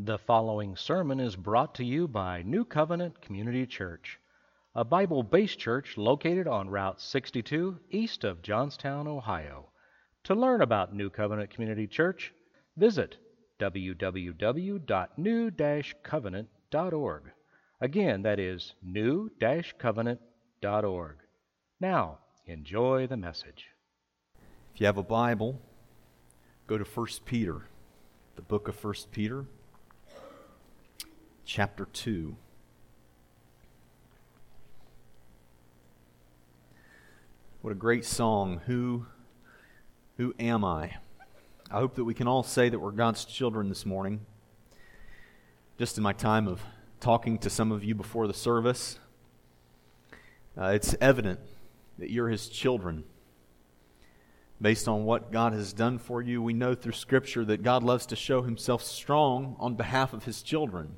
The following sermon is brought to you by New Covenant Community Church, a Bible based church located on Route 62 east of Johnstown, Ohio. To learn about New Covenant Community Church, visit www.new covenant.org. Again, that is new covenant.org. Now, enjoy the message. If you have a Bible, go to 1 Peter, the book of 1 Peter, chapter 2. What a great song. Who who am I? I hope that we can all say that we're God's children this morning. Just in my time of talking to some of you before the service, uh, it's evident that you're His children. Based on what God has done for you, we know through Scripture that God loves to show Himself strong on behalf of His children.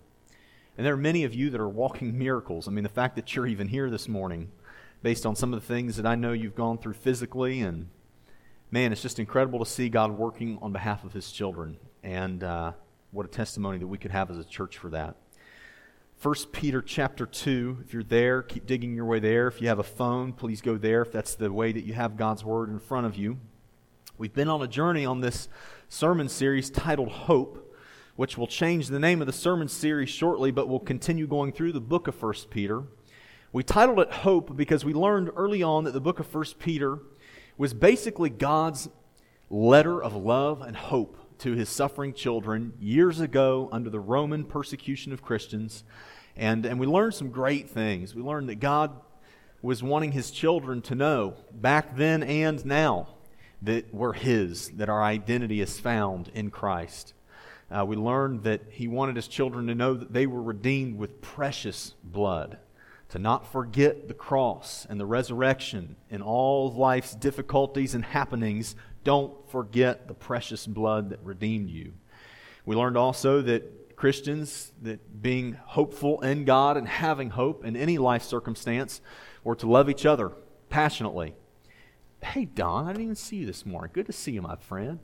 And there are many of you that are walking miracles. I mean, the fact that you're even here this morning, based on some of the things that I know you've gone through physically and man, it's just incredible to see God working on behalf of his children. And uh, what a testimony that we could have as a church for that. 1 Peter chapter 2, if you're there, keep digging your way there. If you have a phone, please go there if that's the way that you have God's Word in front of you. We've been on a journey on this sermon series titled Hope, which will change the name of the sermon series shortly, but we'll continue going through the book of 1 Peter. We titled it Hope because we learned early on that the book of 1 Peter was basically God's letter of love and hope to his suffering children years ago under the Roman persecution of Christians. And, and we learned some great things. We learned that God was wanting his children to know, back then and now, that we're his, that our identity is found in Christ. Uh, we learned that he wanted his children to know that they were redeemed with precious blood to not forget the cross and the resurrection in all life's difficulties and happenings. Don't forget the precious blood that redeemed you. We learned also that Christians, that being hopeful in God and having hope in any life circumstance, were to love each other passionately. Hey, Don, I didn't even see you this morning. Good to see you, my friend.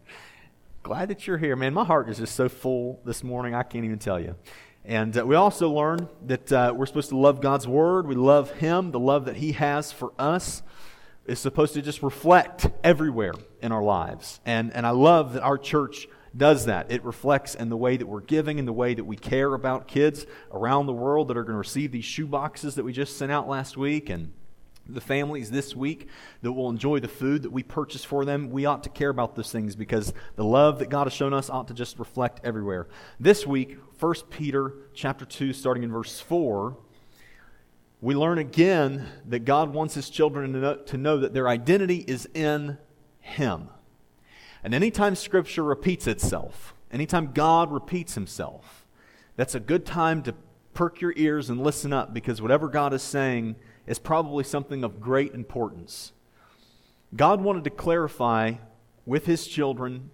Glad that you're here. Man, my heart is just so full this morning, I can't even tell you. And uh, we also learned that uh, we're supposed to love God's Word. We love Him. The love that He has for us is supposed to just reflect everywhere in our lives. And, and I love that our church does that. It reflects in the way that we're giving, in the way that we care about kids around the world that are going to receive these shoe boxes that we just sent out last week. And the families this week that will enjoy the food that we purchase for them, we ought to care about those things because the love that God has shown us ought to just reflect everywhere. This week, 1 Peter chapter 2, starting in verse 4, we learn again that God wants his children to know, to know that their identity is in him. And anytime Scripture repeats itself, anytime God repeats himself, that's a good time to perk your ears and listen up because whatever God is saying is probably something of great importance. God wanted to clarify with his children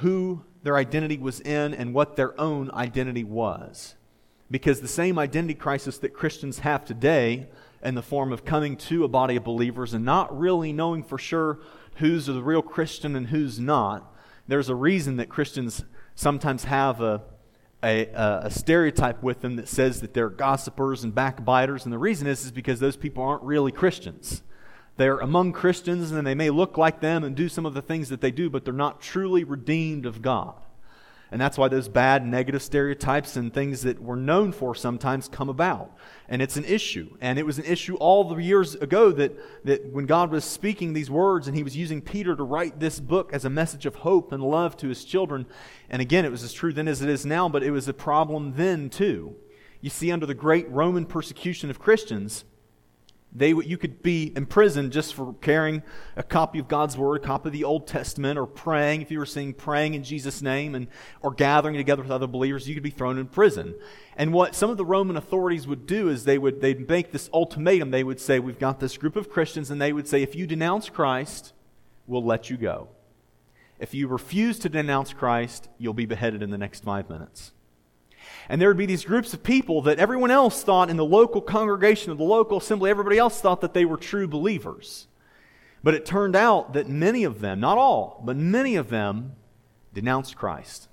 who their identity was in and what their own identity was. Because the same identity crisis that Christians have today, in the form of coming to a body of believers and not really knowing for sure who's the real Christian and who's not, there's a reason that Christians sometimes have a a, a, stereotype with them that says that they're gossipers and backbiters. And the reason is, is because those people aren't really Christians. They're among Christians and they may look like them and do some of the things that they do, but they're not truly redeemed of God. And that's why those bad negative stereotypes and things that we're known for sometimes come about. And it's an issue. And it was an issue all the years ago that, that when God was speaking these words and he was using Peter to write this book as a message of hope and love to his children. And again, it was as true then as it is now, but it was a problem then too. You see, under the great Roman persecution of Christians, they, you could be imprisoned just for carrying a copy of God's Word, a copy of the Old Testament, or praying, if you were saying praying in Jesus' name, and, or gathering together with other believers, you could be thrown in prison. And what some of the Roman authorities would do is they would they'd make this ultimatum. They would say, We've got this group of Christians, and they would say, If you denounce Christ, we'll let you go. If you refuse to denounce Christ, you'll be beheaded in the next five minutes. And there would be these groups of people that everyone else thought in the local congregation of the local assembly, everybody else thought that they were true believers. But it turned out that many of them, not all, but many of them, denounced Christ.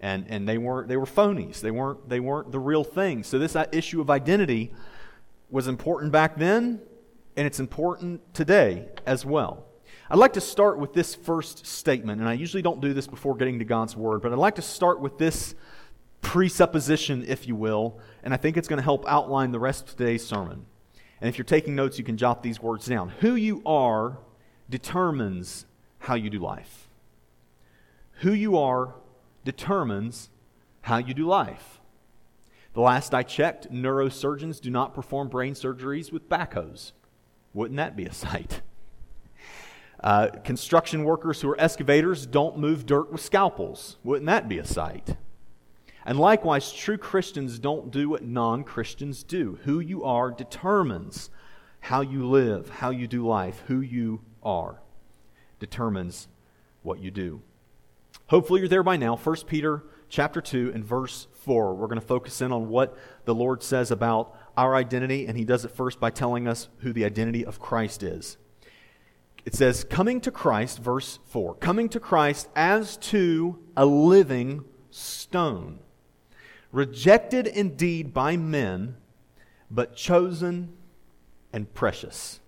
And, and they weren't they were phonies. They weren't they weren't the real thing. So this uh, issue of identity was important back then, and it's important today as well. I'd like to start with this first statement, and I usually don't do this before getting to God's Word, but I'd like to start with this presupposition, if you will, and I think it's going to help outline the rest of today's sermon. And if you're taking notes, you can jot these words down. Who you are determines how you do life. Who you are determines how you do life. The last I checked, neurosurgeons do not perform brain surgeries with backhoes. Wouldn't that be a sight? Uh, construction workers who are excavators don't move dirt with scalpels. Wouldn't that be a sight? And likewise, true Christians don't do what non Christians do. Who you are determines how you live, how you do life. Who you are determines what you do. Hopefully, you're there by now. 1 Peter chapter 2 and verse 4. We're going to focus in on what the Lord says about our identity, and He does it first by telling us who the identity of Christ is. It says, Coming to Christ, verse 4, coming to Christ as to a living stone rejected indeed by men, but chosen and precious.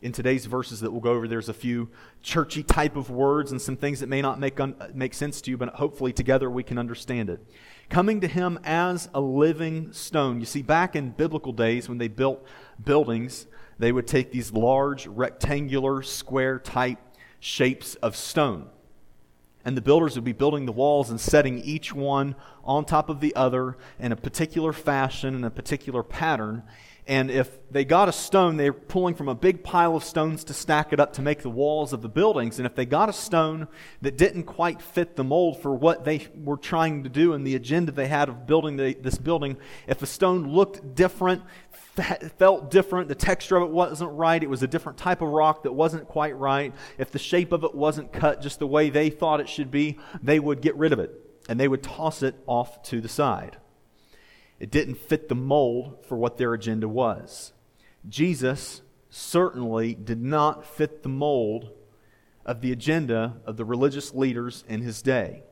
In today's verses that we'll go over, there's a few churchy type of words and some things that may not make, un- make sense to you, but hopefully together we can understand it. Coming to him as a living stone. You see, back in biblical days when they built buildings, they would take these large, rectangular, square type shapes of stone and the builders would be building the walls and setting each one on top of the other in a particular fashion, in a particular pattern. And if they got a stone, they were pulling from a big pile of stones to stack it up to make the walls of the buildings. And if they got a stone that didn't quite fit the mold for what they were trying to do and the agenda they had of building the, this building, if a stone looked different, felt different. The texture of it wasn't right. It was a different type of rock that wasn't quite right. If the shape of it wasn't cut just the way they thought it should be, they would get rid of it and they would toss it off to the side. It didn't fit the mold for what their agenda was. Jesus certainly did not fit the mold of the agenda of the religious leaders in his day.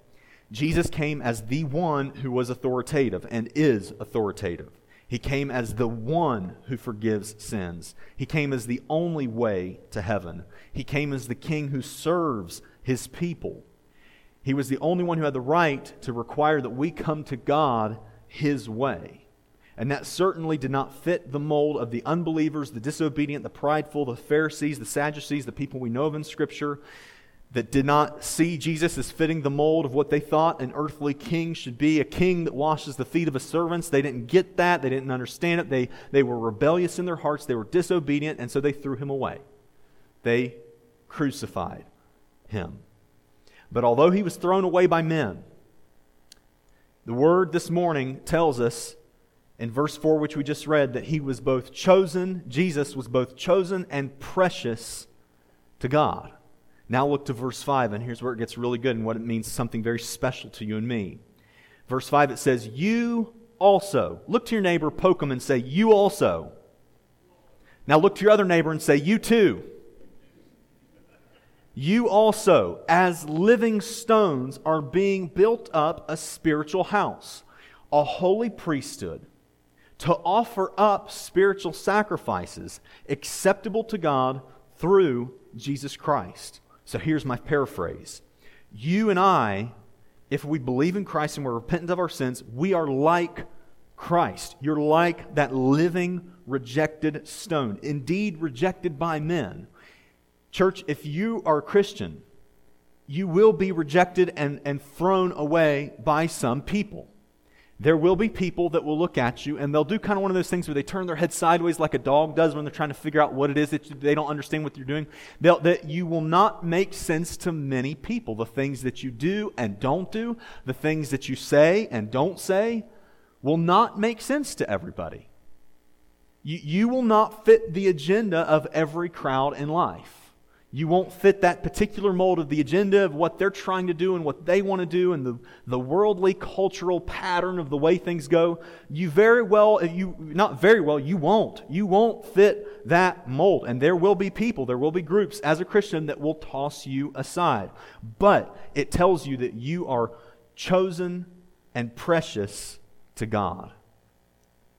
Jesus came as the one who was authoritative and is authoritative. He came as the one who forgives sins. He came as the only way to heaven. He came as the king who serves his people. He was the only one who had the right to require that we come to God his way. And that certainly did not fit the mold of the unbelievers, the disobedient, the prideful, the Pharisees, the Sadducees, the people we know of in Scripture that did not see Jesus as fitting the mold of what they thought an earthly king should be a king that washes the feet of his servants. They didn't get that. They didn't understand it. They, they were rebellious in their hearts. They were disobedient, and so they threw him away. They crucified him. But although he was thrown away by men, the word this morning tells us in verse 4, which we just read, that he was both chosen, Jesus was both chosen and precious to God. Now look to verse 5, and here's where it gets really good and what it means something very special to you and me. Verse 5, it says, You also. Look to your neighbor, poke him, and say, You also. Now look to your other neighbor and say, You too. You also, as living stones, are being built up a spiritual house, a holy priesthood, to offer up spiritual sacrifices acceptable to God through Jesus Christ. So here's my paraphrase You and I, if we believe in Christ and we're repentant of our sins, we are like Christ. You're like that living, rejected stone, indeed rejected by men. Church, if you are a Christian, you will be rejected and, and thrown away by some people. There will be people that will look at you and they'll do kind of one of those things where they turn their head sideways like a dog does when they're trying to figure out what it is that they don't understand what you're doing. They'll, that you will not make sense to many people. The things that you do and don't do, the things that you say and don't say, will not make sense to everybody. You, you will not fit the agenda of every crowd in life. You won't fit that particular mold of the agenda of what they're trying to do and what they want to do and the, the worldly cultural pattern of the way things go. You very well, uh, you not very well, you won't. You won't fit that mold. And there will be people, there will be groups as a Christian that will toss you aside. But it tells you that you are chosen and precious to God,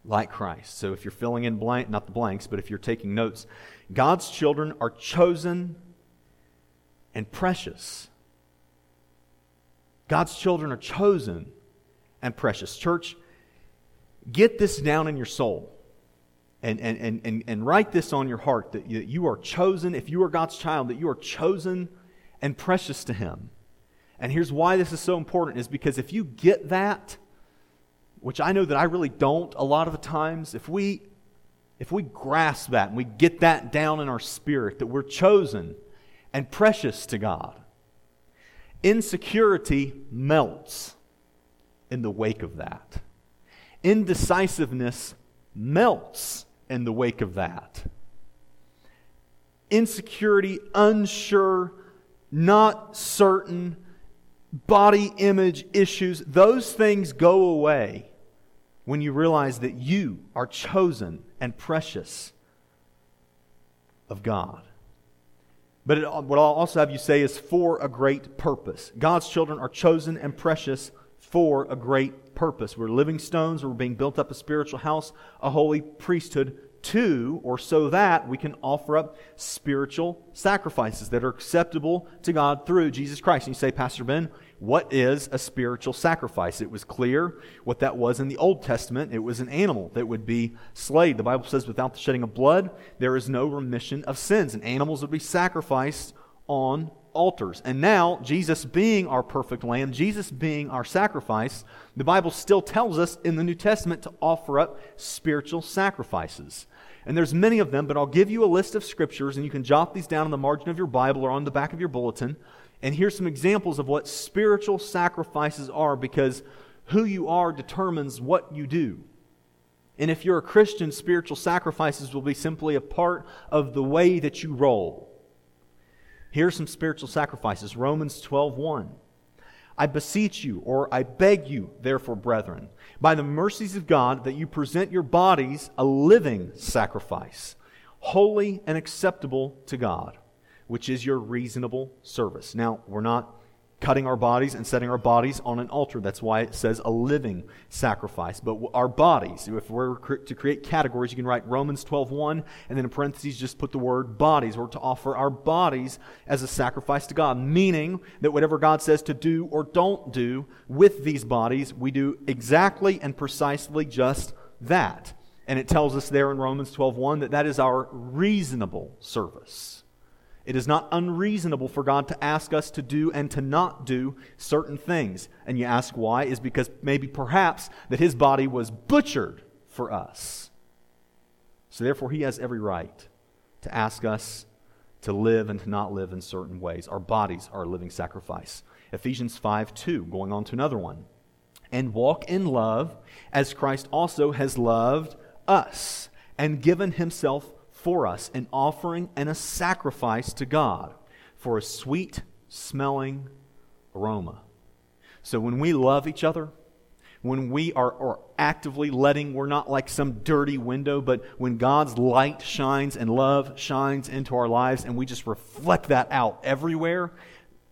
like Christ. So if you're filling in blank, not the blanks, but if you're taking notes, God's children are chosen and precious. God's children are chosen and precious. Church, get this down in your soul and, and, and, and, write this on your heart that you, you are chosen, if you are God's child, that you are chosen and precious to Him. And here's why this is so important is because if you get that, which I know that I really don't a lot of the times, if we if we grasp that and we get that down in our spirit that we're chosen and precious to God, insecurity melts in the wake of that. Indecisiveness melts in the wake of that. Insecurity, unsure, not certain, body image issues, those things go away when you realize that you are chosen and precious of God. But it, what I'll also have you say is for a great purpose. God's children are chosen and precious for a great purpose. We're living stones, we're being built up a spiritual house, a holy priesthood to, or so that we can offer up spiritual sacrifices that are acceptable to God through Jesus Christ. And you say, Pastor Ben, what is a spiritual sacrifice? It was clear what that was in the Old Testament. It was an animal that would be slayed. The Bible says, without the shedding of blood, there is no remission of sins, and animals would be sacrificed on altars. And now, Jesus being our perfect lamb, Jesus being our sacrifice, the Bible still tells us in the New Testament to offer up spiritual sacrifices. And there's many of them, but I'll give you a list of scriptures, and you can jot these down on the margin of your Bible or on the back of your bulletin. And here's some examples of what spiritual sacrifices are because who you are determines what you do. And if you're a Christian, spiritual sacrifices will be simply a part of the way that you roll. Here's some spiritual sacrifices. Romans 12:1. I beseech you, or I beg you, therefore, brethren, by the mercies of God, that you present your bodies a living sacrifice, holy and acceptable to God, which is your reasonable service. Now, we're not cutting our bodies and setting our bodies on an altar. That's why it says a living sacrifice. But our bodies, if we're to create categories, you can write Romans 12:1 and then in parentheses just put the word bodies We're to offer our bodies as a sacrifice to God, meaning that whatever God says to do or don't do with these bodies, we do exactly and precisely just that. And it tells us there in Romans 12:1 that that is our reasonable service. It is not unreasonable for God to ask us to do and to not do certain things. And you ask why? Is because maybe perhaps that his body was butchered for us. So therefore, he has every right to ask us to live and to not live in certain ways. Our bodies are a living sacrifice. Ephesians 5 2, going on to another one. And walk in love as Christ also has loved us and given himself for us an offering and a sacrifice to God for a sweet smelling aroma. So when we love each other, when we are, are, actively letting, we're not like some dirty window, but when God's light shines and love shines into our lives and we just reflect that out everywhere,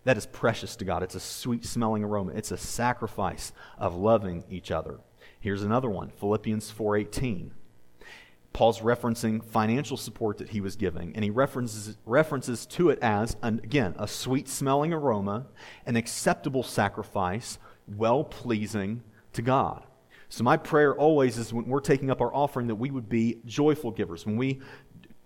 that is precious to God. It's a sweet smelling aroma. It's a sacrifice of loving each other. Here's another one Philippians 4:18. Paul's referencing financial support that he was giving, and he references, references to it as, an, again, a sweet smelling aroma, an acceptable sacrifice, well pleasing to God. So, my prayer always is when we're taking up our offering that we would be joyful givers. When we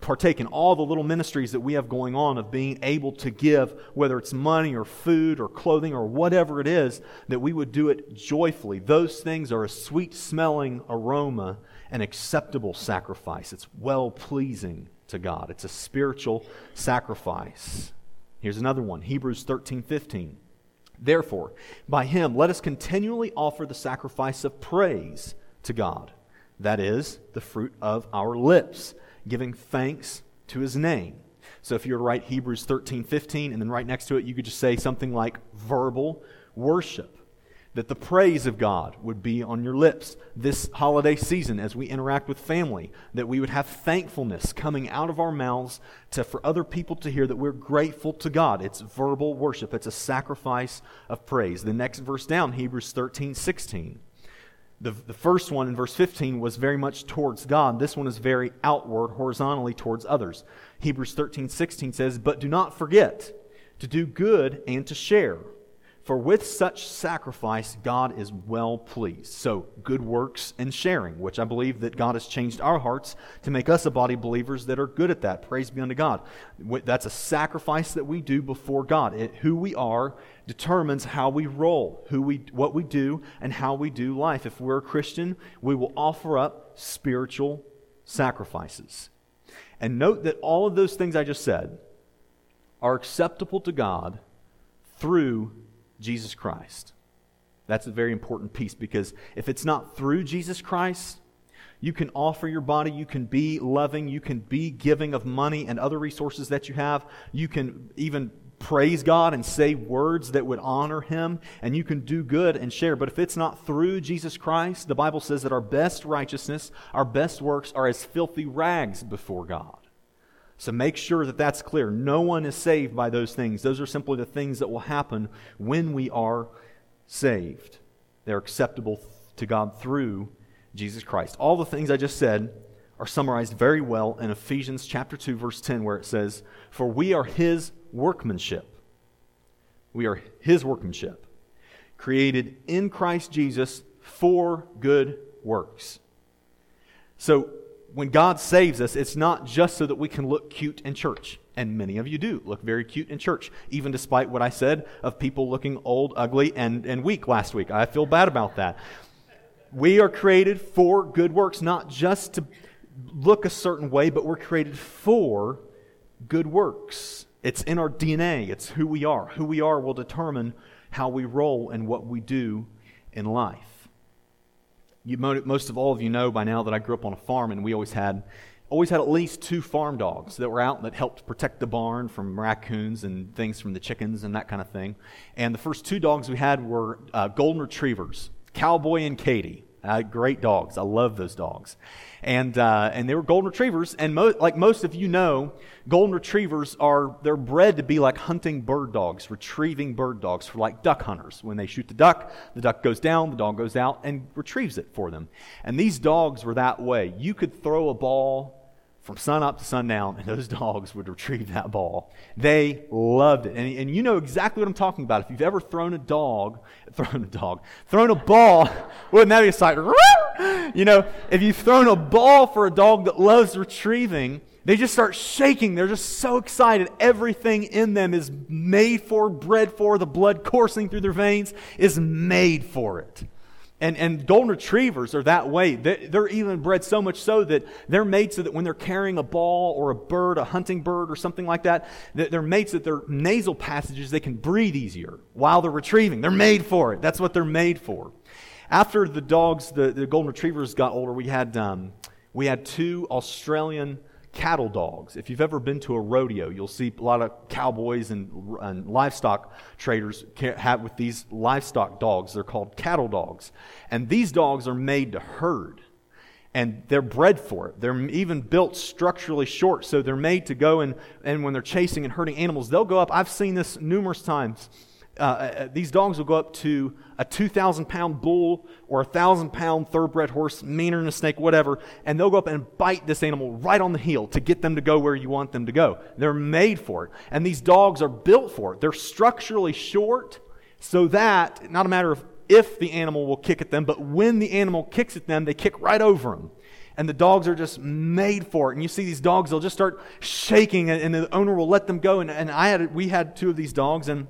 partake in all the little ministries that we have going on of being able to give, whether it's money or food or clothing or whatever it is, that we would do it joyfully. Those things are a sweet smelling aroma an acceptable sacrifice. It's well pleasing to God. It's a spiritual sacrifice. Here's another one Hebrews 13 15. Therefore, by him, let us continually offer the sacrifice of praise to God. That is, the fruit of our lips, giving thanks to his name. So if you were to write Hebrews 13 15, and then right next to it, you could just say something like verbal worship that the praise of God would be on your lips this holiday season as we interact with family, that we would have thankfulness coming out of our mouths to, for other people to hear that we're grateful to God. It's verbal worship, it's a sacrifice of praise. The next verse down, Hebrews 13 16. The, the first one in verse 15 was very much towards God. This one is very outward, horizontally towards others. Hebrews 13 16 says, But do not forget to do good and to share for with such sacrifice, God is well pleased. So, good works and sharing, which I believe that God has changed our hearts to make us a body of believers that are good at that. Praise be unto God. That's a sacrifice that we do before God. It, who we are determines how we roll, who we, what we do, and how we do life. If we're a Christian, we will offer up spiritual sacrifices. And note that all of those things I just said are acceptable to God through Jesus Christ. That's a very important piece because if it's not through Jesus Christ, you can offer your body, you can be loving, you can be giving of money and other resources that you have. You can even praise God and say words that would honor Him, and you can do good and share. But if it's not through Jesus Christ, the Bible says that our best righteousness, our best works are as filthy rags before God. So make sure that that's clear. No one is saved by those things. Those are simply the things that will happen when we are saved. They're acceptable to God through Jesus Christ. All the things I just said are summarized very well in Ephesians chapter 2 verse 10 where it says, "For we are his workmanship. We are his workmanship, created in Christ Jesus for good works." So when God saves us, it's not just so that we can look cute in church. And many of you do look very cute in church, even despite what I said of people looking old, ugly, and, and weak last week. I feel bad about that. We are created for good works, not just to look a certain way, but we're created for good works. It's in our DNA, it's who we are. Who we are will determine how we roll and what we do in life you, most of all of you know by now that I grew up on a farm, and we always had always had at least two farm dogs that were out that helped protect the barn from raccoons and things from the chickens and that kind of thing. And the first two dogs we had were uh, golden retrievers, Cowboy and Katie. Uh, great dogs. I love those dogs. And, uh, and they were golden retrievers. And mo- like most of you know, golden retrievers are, they're bred to be like hunting bird dogs, retrieving bird dogs for like duck hunters. When they shoot the duck, the duck goes down, the dog goes out and retrieves it for them. And these dogs were that way. You could throw a ball from sun up to sundown, and those dogs would retrieve that ball. They loved it. And, and you know exactly what I'm talking about. If you've ever thrown a dog, thrown a dog, thrown a ball, wouldn't that be a sight? You know, if you've thrown a ball for a dog that loves retrieving, they just start shaking. They're just so excited. Everything in them is made for, bred for, the blood coursing through their veins is made for it. And, and golden retrievers are that way. They're even bred so much so that they're made so that when they're carrying a ball or a bird, a hunting bird or something like that, they're made so that their nasal passages, they can breathe easier while they're retrieving. They're made for it. That's what they're made for. After the dogs, the, the golden retrievers got older, we had, um, we had two Australian cattle dogs. If you've ever been to a rodeo, you'll see a lot of cowboys and, and livestock traders have with these livestock dogs. They're called cattle dogs. And these dogs are made to herd. And they're bred for it. They're even built structurally short, so they're made to go and, and when they're chasing and herding animals, they'll go up. I've seen this numerous times uh, these dogs will go up to a 2,000 pound bull or a 1,000 pound thoroughbred horse, meaner than a snake, whatever, and they'll go up and bite this animal right on the heel to get them to go where you want them to go. They're made for it. And these dogs are built for it. They're structurally short so that, not a matter of if the animal will kick at them, but when the animal kicks at them, they kick right over them and the dogs are just made for it. And you see these dogs, they'll just start shaking, and, the owner will let them go. And, and I had, we had two of these dogs, and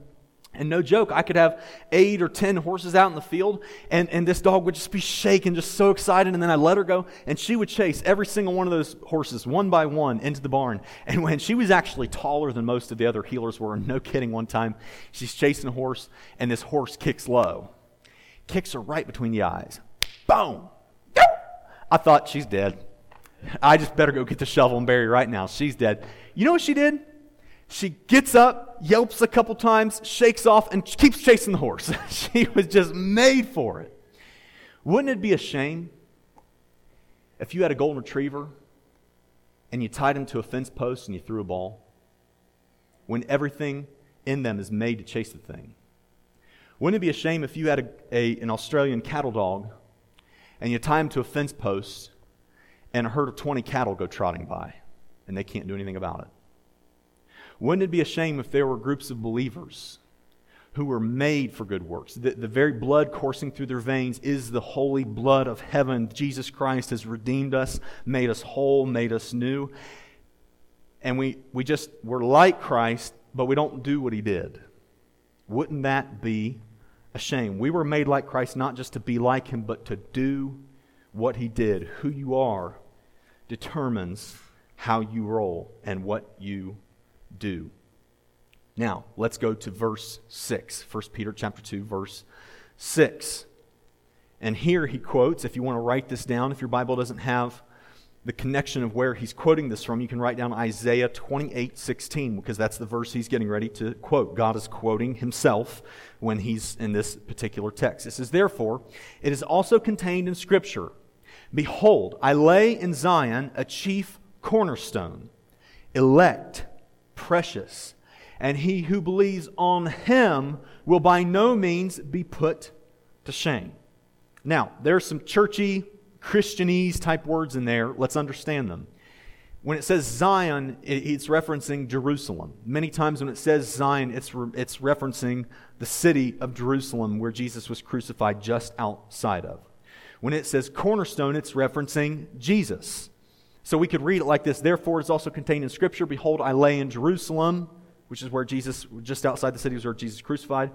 and no joke, I could have eight or ten horses out in the field, and, and this dog would just be shaking, just so excited. And then I let her go, and she would chase every single one of those horses, one by one, into the barn. And when she was actually taller than most of the other heelers were, no kidding, one time she's chasing a horse, and this horse kicks low, kicks her right between the eyes. Boom! I thought she's dead. I just better go get the shovel and bury right now. She's dead. You know what she did? She gets up, yelps a couple times, shakes off, and keeps chasing the horse. she was just made for it. Wouldn't it be a shame if you had a golden retriever and you tied him to a fence post and you threw a ball? When everything in them is made to chase the thing. Wouldn't it be a shame if you had a, a, an Australian cattle dog and you tie him to a fence post and a herd of 20 cattle go trotting by and they can't do anything about it? Wouldn't it be a shame if there were groups of believers who were made for good works? The, the very blood coursing through their veins is the holy blood of heaven. Jesus Christ has redeemed us, made us whole, made us new. And we, we just, we're like Christ, but we don't do what he did. Wouldn't that be a shame? We were made like Christ not just to be like him, but to do what he did. Who you are determines how you roll and what you do. Now, let's go to verse 6. 1 Peter chapter 2 verse 6. And here he quotes, if you want to write this down, if your Bible doesn't have the connection of where he's quoting this from, you can write down Isaiah 28 16, because that's the verse he's getting ready to quote. God is quoting himself when he's in this particular text. It says, Therefore, it is also contained in Scripture Behold, I lay in Zion a chief cornerstone, elect, precious, and he who believes on him will by no means be put to shame. Now, there's some churchy Christianese type words in there. Let's understand them. When it says Zion, it's referencing Jerusalem. Many times when it says Zion, it's, re- it's referencing the city of Jerusalem where Jesus was crucified just outside of. When it says cornerstone, it's referencing Jesus. So we could read it like this Therefore, it's also contained in Scripture Behold, I lay in Jerusalem, which is where Jesus, just outside the city, was where Jesus crucified,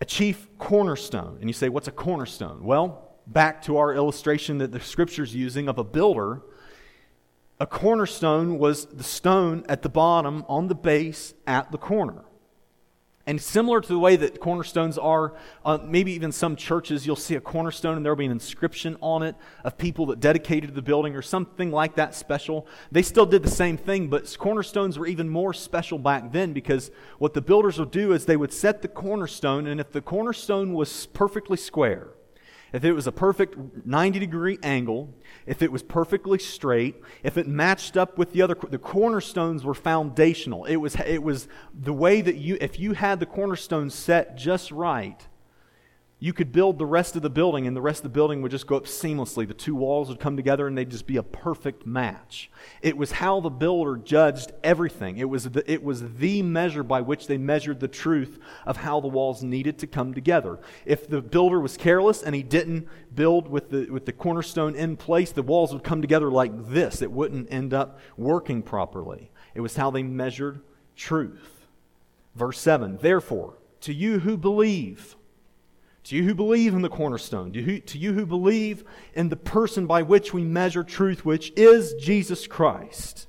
a chief cornerstone. And you say, What's a cornerstone? Well, back to our illustration that the scripture's using of a builder, a cornerstone was the stone at the bottom on the base at the corner. And similar to the way that cornerstones are, uh, maybe even some churches, you'll see a cornerstone and there'll be an inscription on it of people that dedicated the building or something like that special. They still did the same thing, but cornerstones were even more special back then because what the builders would do is they would set the cornerstone, and if the cornerstone was perfectly square, if it was a perfect 90 degree angle, if it was perfectly straight, if it matched up with the other, the cornerstones were foundational. It was, it was the way that you, if you had the cornerstones set just right, you could build the rest of the building, and the rest of the building would just go up seamlessly. The two walls would come together, and they'd just be a perfect match. It was how the builder judged everything. It was the, it was the measure by which they measured the truth of how the walls needed to come together. If the builder was careless and he didn't build with the, with the cornerstone in place, the walls would come together like this. It wouldn't end up working properly. It was how they measured truth. Verse 7 Therefore, to you who believe, to you who believe in the cornerstone, to you, to you who believe in the person by which we measure truth, which is Jesus Christ.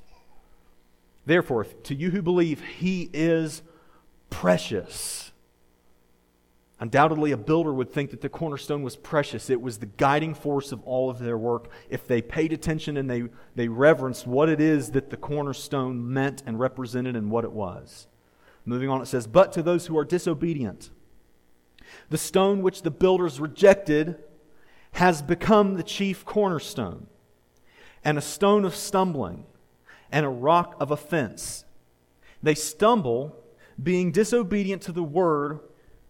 Therefore, to you who believe, he is precious. Undoubtedly, a builder would think that the cornerstone was precious. It was the guiding force of all of their work. If they paid attention and they, they reverenced what it is that the cornerstone meant and represented and what it was. Moving on, it says, But to those who are disobedient, the stone which the builders rejected has become the chief cornerstone, and a stone of stumbling, and a rock of offense. They stumble, being disobedient to the word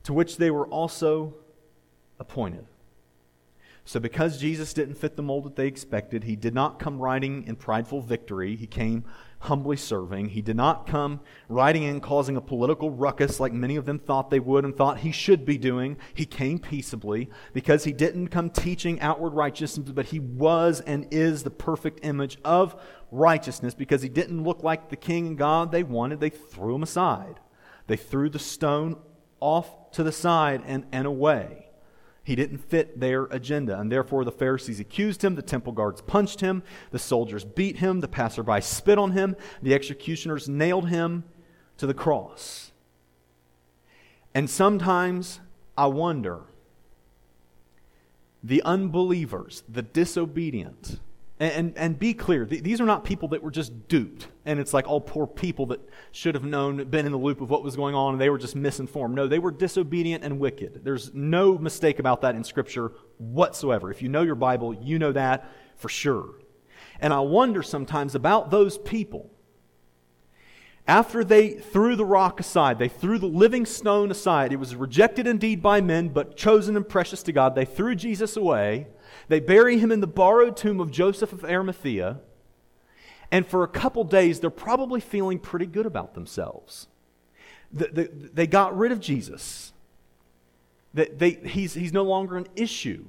to which they were also appointed. So, because Jesus didn't fit the mold that they expected, he did not come riding in prideful victory. He came humbly serving. He did not come riding in causing a political ruckus like many of them thought they would and thought he should be doing. He came peaceably because he didn't come teaching outward righteousness, but he was and is the perfect image of righteousness because he didn't look like the king and God they wanted. They threw him aside. They threw the stone off to the side and, and away. He didn't fit their agenda, and therefore the Pharisees accused him, the temple guards punched him, the soldiers beat him, the passerby spit on him, the executioners nailed him to the cross. And sometimes I wonder the unbelievers, the disobedient, And, and, and, be clear, these are not people that were just duped. And it's like all poor people that should have known, been in the loop of what was going on, and they were just misinformed. No, they were disobedient and wicked. There's no mistake about that in Scripture whatsoever. If you know your Bible, you know that for sure. And I wonder sometimes about those people. After they threw the rock aside, they threw the living stone aside. It was rejected indeed by men, but chosen and precious to God. They threw Jesus away. They bury him in the borrowed tomb of Joseph of Arimathea. And for a couple days, they're probably feeling pretty good about themselves. They got rid of Jesus. They, he's, he's no longer an issue.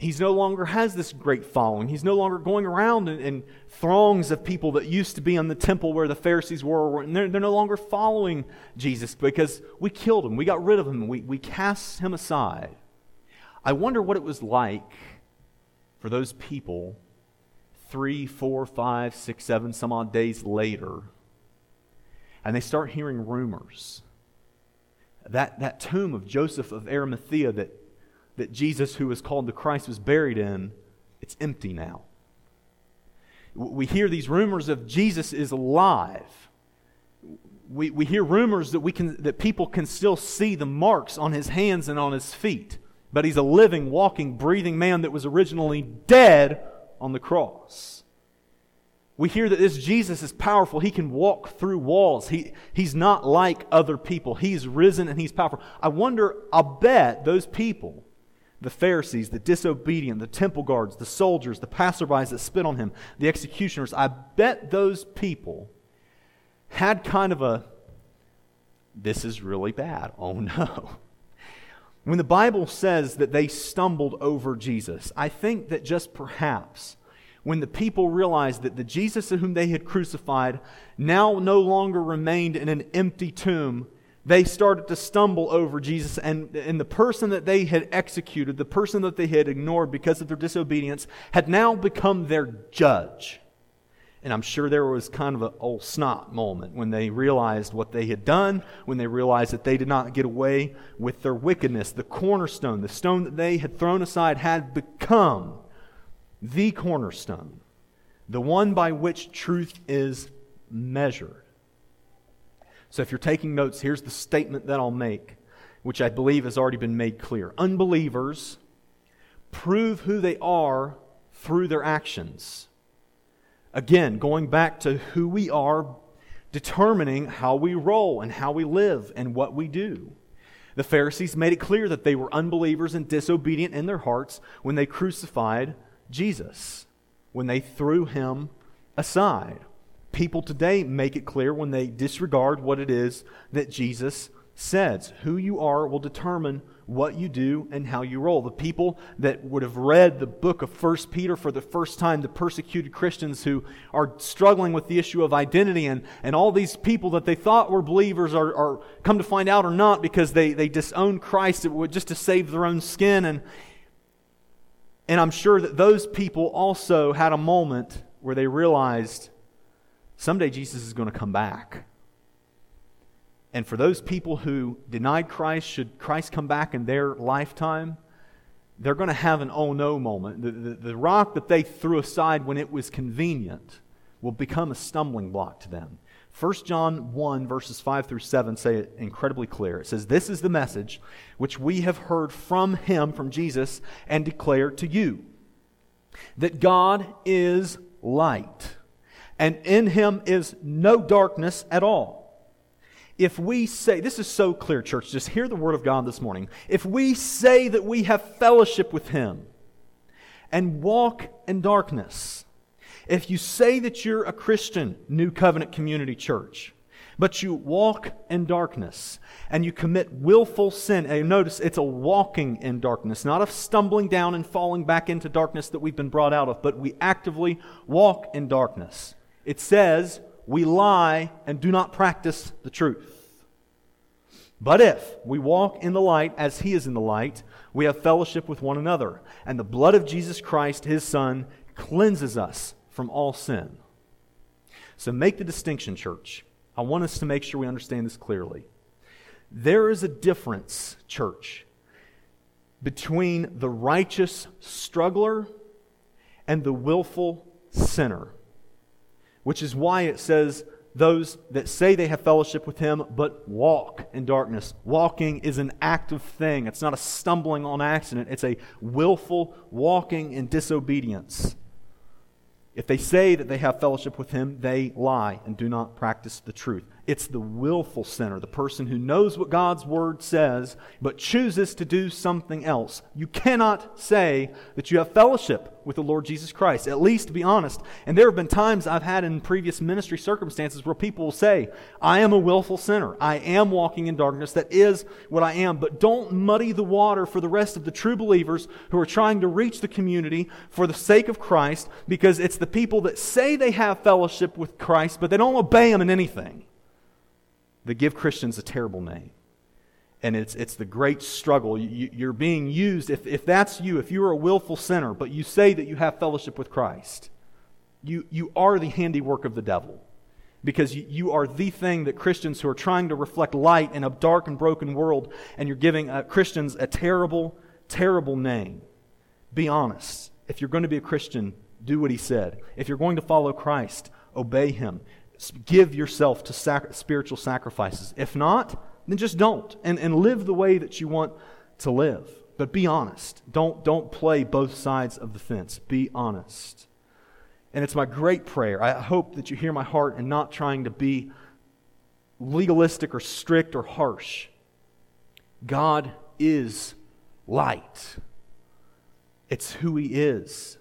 He's no longer has this great following. He's no longer going around in, in throngs of people that used to be in the temple where the Pharisees were. And they're, they're no longer following Jesus because we killed him. We got rid of him. We, we cast him aside. I wonder what it was like for those people three, four, five, six, seven, some odd days later, and they start hearing rumors. That, that tomb of Joseph of Arimathea that, that Jesus, who was called the Christ, was buried in, it's empty now. We hear these rumors of Jesus is alive. We, we hear rumors that, we can, that people can still see the marks on his hands and on his feet but he's a living, walking, breathing man that was originally dead on the cross. We hear that this Jesus is powerful. He can walk through walls. He, he's not like other people. He's risen and he's powerful. I wonder, I'll bet those people, the Pharisees, the disobedient, the temple guards, the soldiers, the passerbys that spit on him, the executioners, I bet those people had kind of a, this is really bad. Oh no. When the Bible says that they stumbled over Jesus, I think that just perhaps when the people realized that the Jesus whom they had crucified now no longer remained in an empty tomb, they started to stumble over Jesus, and, and the person that they had executed, the person that they had ignored because of their disobedience, had now become their judge. And I'm sure there was kind of an old snot moment when they realized what they had done, when they realized that they did not get away with their wickedness. The cornerstone, the stone that they had thrown aside, had become the cornerstone, the one by which truth is measured. So if you're taking notes, here's the statement that I'll make, which I believe has already been made clear. Unbelievers prove who they are through their actions. Again, going back to who we are, determining how we roll and how we live and what we do. The Pharisees made it clear that they were unbelievers and disobedient in their hearts when they crucified Jesus, when they threw him aside. People today make it clear when they disregard what it is that Jesus says. Who you are will determine what you do and how you roll. The people that would have read the book of 1 Peter for the first time, the persecuted Christians who are struggling with the issue of identity, and, and all these people that they thought were believers are, are come to find out are not because they, they disown Christ just to save their own skin. And, and I'm sure that those people also had a moment where they realized someday Jesus is going to come back. And for those people who denied Christ, should Christ come back in their lifetime, they're going to have an oh no moment. The, the, the, rock that they threw aside when it was convenient will become a stumbling block to them. 1 John 1, verses 5 through 7 say it incredibly clear. It says, This is the message which we have heard from him, from Jesus, and declare to you that God is light, and in him is no darkness at all if we say, this is so clear, church, just hear the word of God this morning. If we say that we have fellowship with Him and walk in darkness, if you say that you're a Christian, New Covenant Community Church, but you walk in darkness and you commit willful sin, and notice it's a walking in darkness, not a stumbling down and falling back into darkness that we've been brought out of, but we actively walk in darkness. It says, we lie and do not practice the truth. But if we walk in the light as he is in the light, we have fellowship with one another, and the blood of Jesus Christ, his Son, cleanses us from all sin. So make the distinction, church. I want us to make sure we understand this clearly. There is a difference, church, between the righteous struggler and the willful sinner, which is why it says, those that say they have fellowship with him but walk in darkness. Walking is an active thing. It's not a stumbling on accident. It's a willful walking in disobedience. If they say that they have fellowship with him, they lie and do not practice the truth. It's the willful sinner, the person who knows what God's word says, but chooses to do something else. You cannot say that you have fellowship with the Lord Jesus Christ, at least be honest. And there have been times I've had in previous ministry circumstances where people will say, I am a willful sinner. I am walking in darkness. That is what I am. But don't muddy the water for the rest of the true believers who are trying to reach the community for the sake of Christ, because it's the people that say they have fellowship with Christ, but they don't obey Him in anything that give Christians a terrible name. And it's, it's the great struggle. You, are being used, if, if that's you, if you are a willful sinner, but you say that you have fellowship with Christ, you, you are the handiwork of the devil. Because you, you are the thing that Christians who are trying to reflect light in a dark and broken world, and you're giving uh, Christians a terrible, terrible name. Be honest. If you're going to be a Christian, do what he said. If you're going to follow Christ, obey him give yourself to sac- spiritual sacrifices. If not, then just don't and, and live the way that you want to live. But be honest. Don't, don't play both sides of the fence. Be honest. And it's my great prayer. I hope that you hear my heart and not trying to be legalistic or strict or harsh. God is light, it's who He is.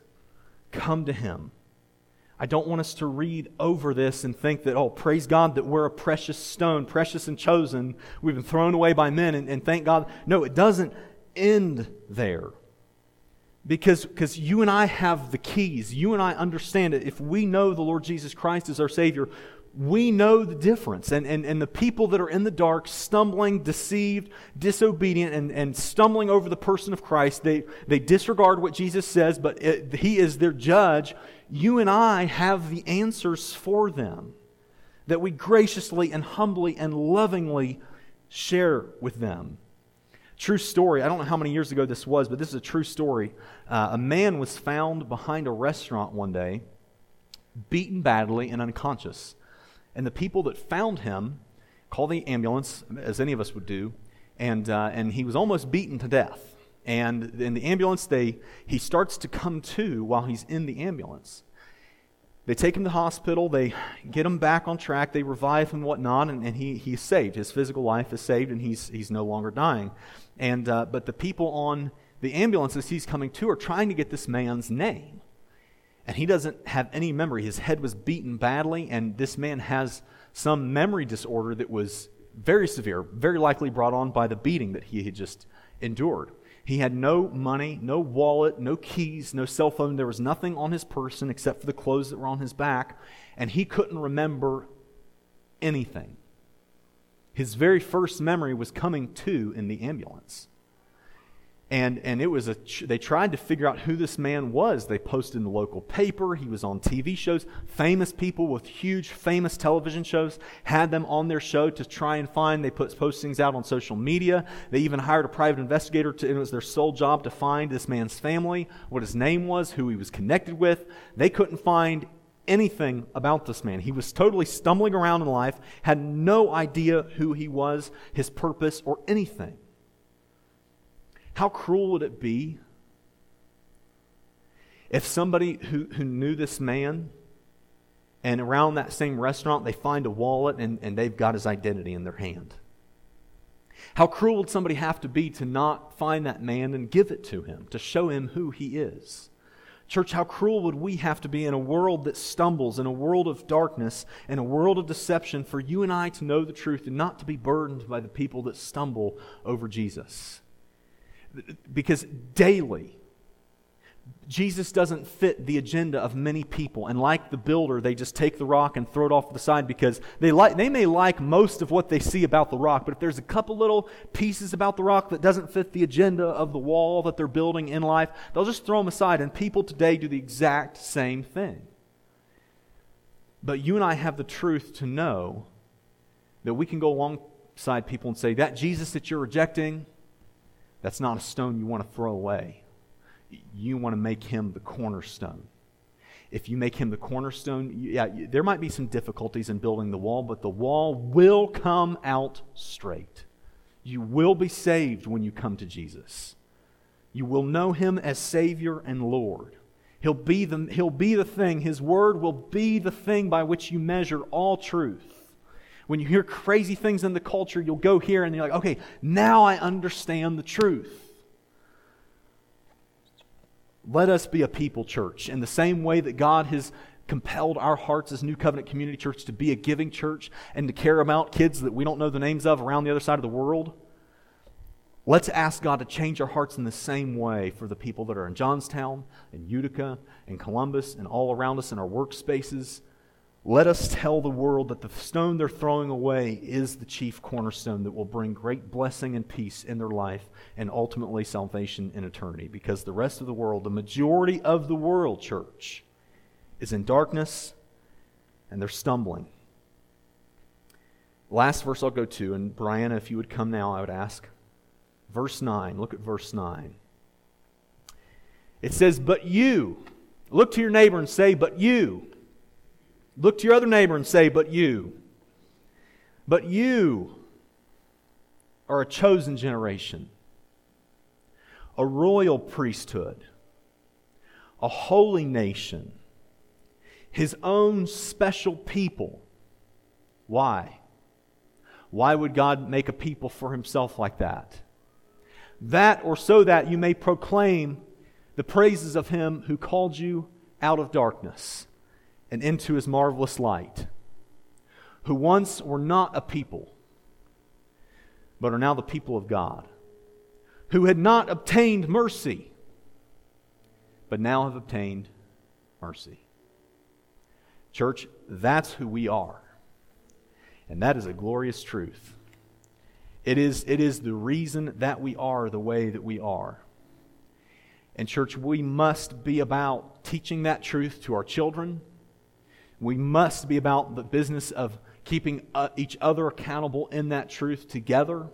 Come to Him. I don't want us to read over this and think that, oh, praise God that we're a precious stone, precious and chosen. We've been thrown away by men, and, and thank God. No, it doesn't end there. Because because you and I have the keys. You and I understand it. If we know the Lord Jesus Christ is our Savior, we know the difference. And, and, and the people that are in the dark, stumbling, deceived, disobedient, and, and stumbling over the person of Christ, they, they disregard what Jesus says, but it, He is their judge you and I have the answers for them that we graciously and humbly and lovingly share with them. True story. I don't know how many years ago this was, but this is a true story. Uh, a man was found behind a restaurant one day, beaten badly and unconscious. And the people that found him called the ambulance, as any of us would do, and, uh, and he was almost beaten to death. And in the ambulance, they, he starts to come to while he's in the ambulance. They take him to the hospital, they get him back on track, they revive him and whatnot, and, and he, he's saved. His physical life is saved, and he's, he's no longer dying. And, uh, but the people on the ambulances he's coming to are trying to get this man's name. And he doesn't have any memory. His head was beaten badly, and this man has some memory disorder that was very severe, very likely brought on by the beating that he had just endured. He had no money, no wallet, no keys, no cell phone. There was nothing on his person except for the clothes that were on his back, and he couldn't remember anything. His very first memory was coming to in the ambulance. And, and it was a, they tried to figure out who this man was. They posted in the local paper. He was on TV shows. Famous people with huge, famous television shows had them on their show to try and find. They put postings out on social media. They even hired a private investigator. To, it was their sole job to find this man's family, what his name was, who he was connected with. They couldn't find anything about this man. He was totally stumbling around in life, had no idea who he was, his purpose, or anything. How cruel would it be if somebody who, who knew this man and around that same restaurant they find a wallet and, and they've got his identity in their hand? How cruel would somebody have to be to not find that man and give it to him, to show him who he is? Church, how cruel would we have to be in a world that stumbles, in a world of darkness, in a world of deception, for you and I to know the truth and not to be burdened by the people that stumble over Jesus? Because daily, Jesus doesn't fit the agenda of many people. And like the builder, they just take the rock and throw it off the side because they, like, they may like most of what they see about the rock, but if there's a couple little pieces about the rock that doesn't fit the agenda of the wall that they're building in life, they'll just throw them aside. And people today do the exact same thing. But you and I have the truth to know that we can go alongside people and say, That Jesus that you're rejecting, that's not a stone you want to throw away. You want to make him the cornerstone. if you make him the cornerstone, yeah, there might be some difficulties in building the wall, but the wall will come out straight. You will be saved when you come to Jesus. You will know him as Savior and Lord. He'll be the, he'll be the thing, his word will be the thing by which you measure all truth. When you hear crazy things in the culture, you'll go here and you're like, okay, now I understand the truth. Let us be a people church in the same way that God has compelled our hearts as New Covenant Community Church to be a giving church and to care about kids that we don't know the names of around the other side of the world. Let's ask God to change our hearts in the same way for the people that are in Johnstown and Utica and Columbus and all around us in our workspaces. Let us tell the world that the stone they're throwing away is the chief cornerstone that will bring great blessing and peace in their life and ultimately salvation in eternity. Because the rest of the world, the majority of the world, church, is in darkness and they're stumbling. Last verse I'll go to, and Brianna, if you would come now, I would ask. Verse 9. Look at verse 9. It says, But you, look to your neighbor and say, But you. Look to your other neighbor and say, But you. But you are a chosen generation, a royal priesthood, a holy nation, his own special people. Why? Why would God make a people for himself like that? That or so that you may proclaim the praises of him who called you out of darkness and into his marvelous light, who once were not a people, but are now the people of God, who had not obtained mercy, but now have obtained mercy. Church, that's who we are. And that is a glorious truth. It is, it is the reason that we are the way that we are. And, church, we must be about teaching that truth to our children we must be about the business of keeping uh, each other accountable in that truth together.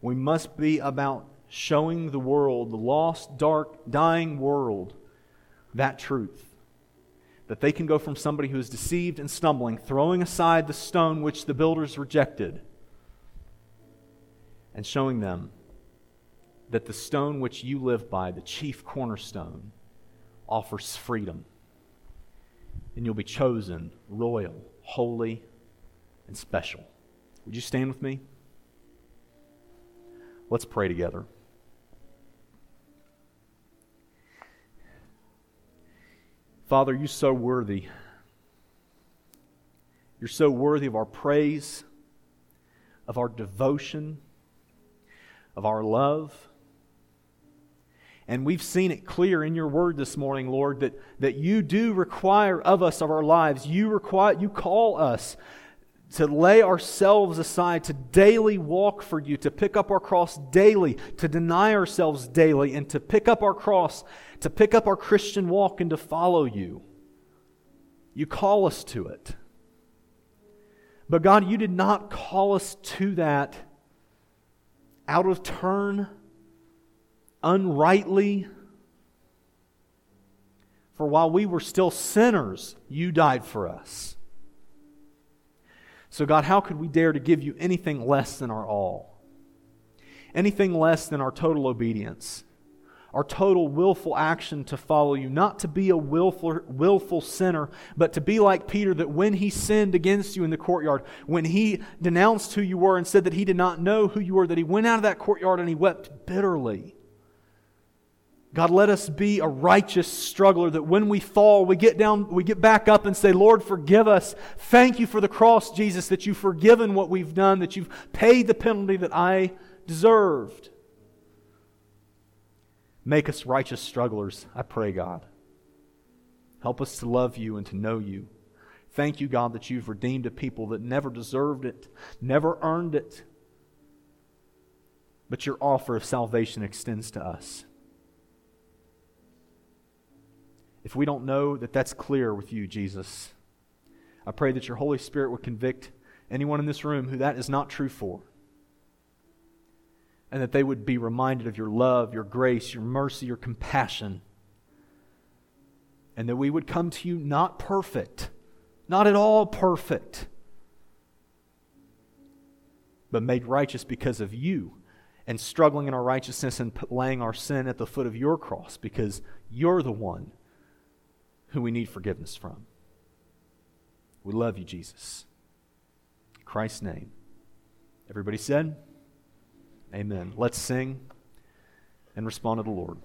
We must be about showing the world, the lost, dark, dying world, that truth. That they can go from somebody who is deceived and stumbling, throwing aside the stone which the builders rejected, and showing them that the stone which you live by, the chief cornerstone, offers freedom and you'll be chosen, royal, holy, and special. Would you stand with me? Let's pray together. Father, you're so worthy. You're so worthy of our praise, of our devotion, of our love. And we've seen it clear in your word this morning, Lord, that, that you do require of us of our lives. You require you call us to lay ourselves aside, to daily walk for you, to pick up our cross daily, to deny ourselves daily, and to pick up our cross, to pick up our Christian walk and to follow you. You call us to it. But God, you did not call us to that out of turn unrightly. For while we were still sinners, you died for us. So, God, how could we dare to give you anything less than our all? Anything less than our total obedience? Our total willful action to follow you, not to be a willful, willful sinner, but to be like Peter, that when he sinned against you in the courtyard, when he denounced who you were and said that he did not know who you were, that he went out of that courtyard and he wept bitterly God, let us be a righteous struggler that when we fall, we get down, we get back up and say, Lord, forgive us. Thank you for the cross, Jesus, that you've forgiven what we've done, that you've paid the penalty that I deserved. Make us righteous strugglers, I pray, God. Help us to love you and to know you. Thank you, God, that you've redeemed a people that never deserved it, never earned it. But your offer of salvation extends to us. If we don't know that that's clear with you, Jesus, I pray that your Holy Spirit would convict anyone in this room who that is not true for. And that they would be reminded of your love, your grace, your mercy, your compassion. and that we would come to you not perfect, not at all perfect, but made righteous because of you and struggling in our righteousness and laying our sin at the foot of your cross because you're the one who we need forgiveness from. We love you, Jesus. In Christ's name. Everybody said, Amen. Let's sing and respond to the Lord.